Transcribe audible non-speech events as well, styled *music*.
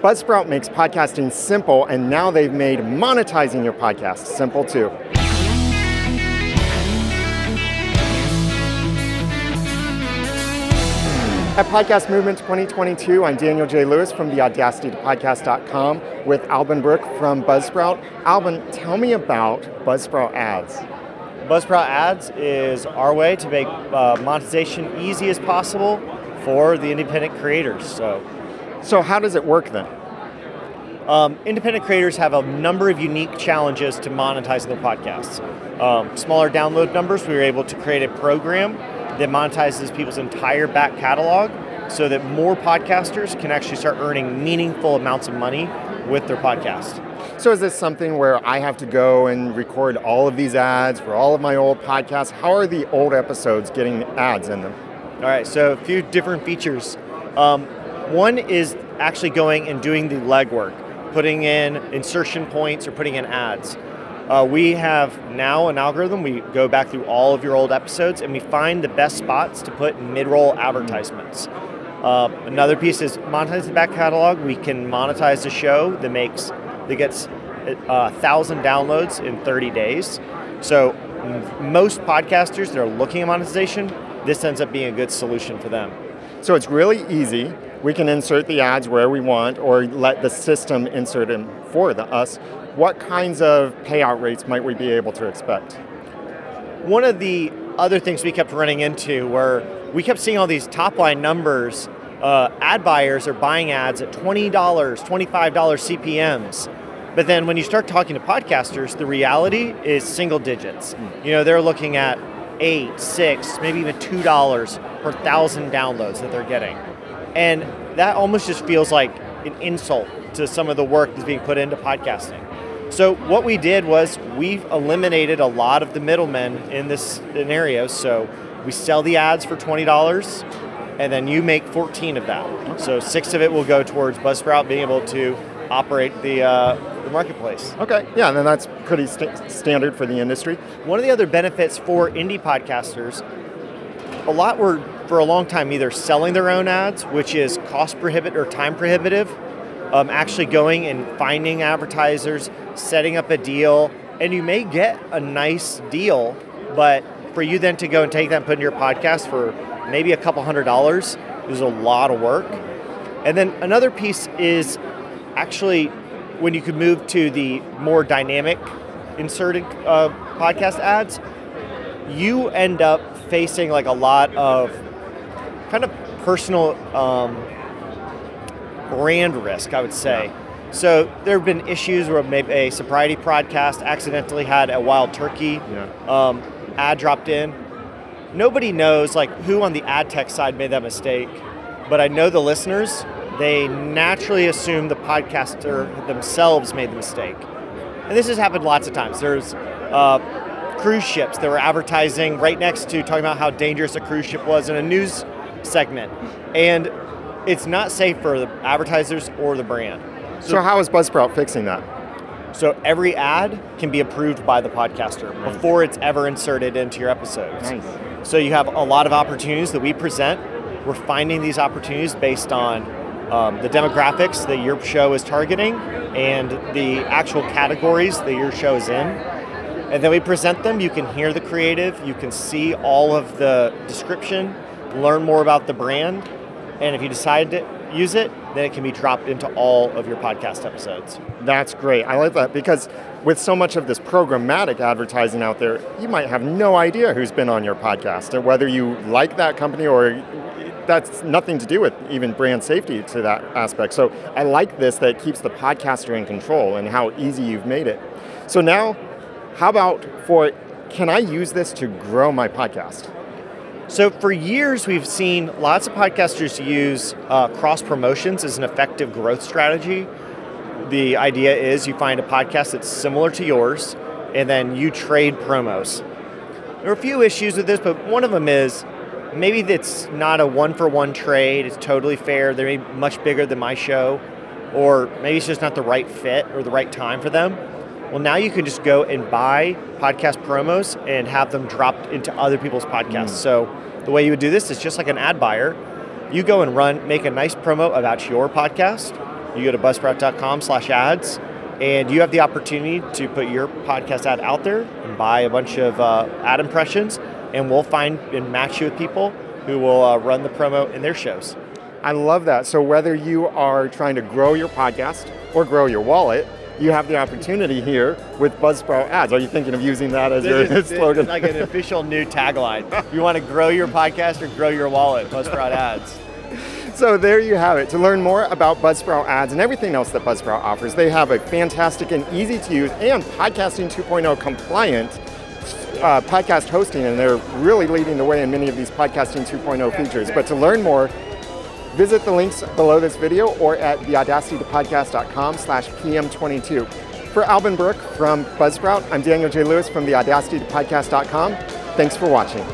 Buzzsprout makes podcasting simple, and now they've made monetizing your podcast simple too. At Podcast Movement 2022, I'm Daniel J. Lewis from the Podcast.com with Alban Brook from Buzzsprout. Alban, tell me about Buzzsprout ads. Buzzsprout ads is our way to make uh, monetization easy as possible for the independent creators. So, so how does it work then? Um, independent creators have a number of unique challenges to monetizing their podcasts. Um, smaller download numbers, we were able to create a program that monetizes people's entire back catalog so that more podcasters can actually start earning meaningful amounts of money with their podcast. So, is this something where I have to go and record all of these ads for all of my old podcasts? How are the old episodes getting ads in them? All right, so a few different features. Um, one is actually going and doing the legwork, putting in insertion points or putting in ads. Uh, we have now an algorithm. We go back through all of your old episodes and we find the best spots to put mid-roll advertisements. Uh, another piece is monetize the back catalog. We can monetize a show that makes that gets a uh, thousand downloads in 30 days. So most podcasters that are looking at monetization, this ends up being a good solution for them. So it's really easy. We can insert the ads where we want, or let the system insert them for the, us what kinds of payout rates might we be able to expect? One of the other things we kept running into were we kept seeing all these top line numbers. Uh, ad buyers are buying ads at $20, $25 CPMs. But then when you start talking to podcasters, the reality is single digits. Mm. You know, they're looking at eight, six, maybe even two dollars per thousand downloads that they're getting. And that almost just feels like an insult to some of the work that's being put into podcasting. So what we did was we've eliminated a lot of the middlemen in this scenario. So we sell the ads for twenty dollars, and then you make fourteen of that. So six of it will go towards Buzzsprout being able to operate the, uh, the marketplace. Okay, yeah, and then that's pretty st- standard for the industry. One of the other benefits for indie podcasters, a lot were for a long time either selling their own ads, which is cost prohibitive or time prohibitive, um, actually going and finding advertisers, setting up a deal, and you may get a nice deal, but for you then to go and take that and put in your podcast for maybe a couple hundred dollars is a lot of work. And then another piece is actually when you could move to the more dynamic inserted uh, podcast ads, you end up facing like a lot of kind of personal um, brand risk, I would say. So there have been issues where maybe a sobriety podcast accidentally had a wild turkey yeah. um, ad dropped in. Nobody knows like who on the ad tech side made that mistake, but I know the listeners. They naturally assume the podcaster themselves made the mistake, and this has happened lots of times. There's uh, cruise ships that were advertising right next to talking about how dangerous a cruise ship was in a news segment, and it's not safe for the advertisers or the brand. So, so how is Buzzsprout fixing that? So every ad can be approved by the podcaster nice. before it's ever inserted into your episodes. Nice. So you have a lot of opportunities that we present. We're finding these opportunities based on um, the demographics that your show is targeting and the actual categories that your show is in. And then we present them. You can hear the creative, you can see all of the description, learn more about the brand, and if you decide to use it, then it can be dropped into all of your podcast episodes. That's great. I like that because with so much of this programmatic advertising out there, you might have no idea who's been on your podcast and whether you like that company or that's nothing to do with even brand safety to that aspect. So I like this that keeps the podcaster in control and how easy you've made it. So now, how about for can I use this to grow my podcast? So for years, we've seen lots of podcasters use uh, cross promotions as an effective growth strategy. The idea is you find a podcast that's similar to yours, and then you trade promos. There are a few issues with this, but one of them is maybe it's not a one for one trade. It's totally fair. They're much bigger than my show, or maybe it's just not the right fit or the right time for them. Well, now you can just go and buy podcast promos and have them dropped into other people's podcasts. Mm. So the way you would do this is just like an ad buyer. You go and run, make a nice promo about your podcast, You go to buzzsprout.com slash ads, and you have the opportunity to put your podcast ad out there and buy a bunch of uh, ad impressions, and we'll find and match you with people who will uh, run the promo in their shows. I love that. So whether you are trying to grow your podcast or grow your wallet, you have the opportunity here with Buzzsprout ads. Are you thinking of using that as your is- slogan? It's like an *laughs* official new tagline. You want to grow your podcast or grow your wallet? Buzzsprout ads. So there you have it. To learn more about Buzzsprout ads and everything else that Buzzsprout offers, they have a fantastic and easy to use and podcasting 2.0 compliant uh, podcast hosting, and they're really leading the way in many of these podcasting 2.0 features. But to learn more, visit the links below this video or at theaudacitytopodcast.com slash pm22. For Alban Brook from Buzzsprout, I'm Daniel J. Lewis from theaudacitytopodcast.com. Thanks for watching.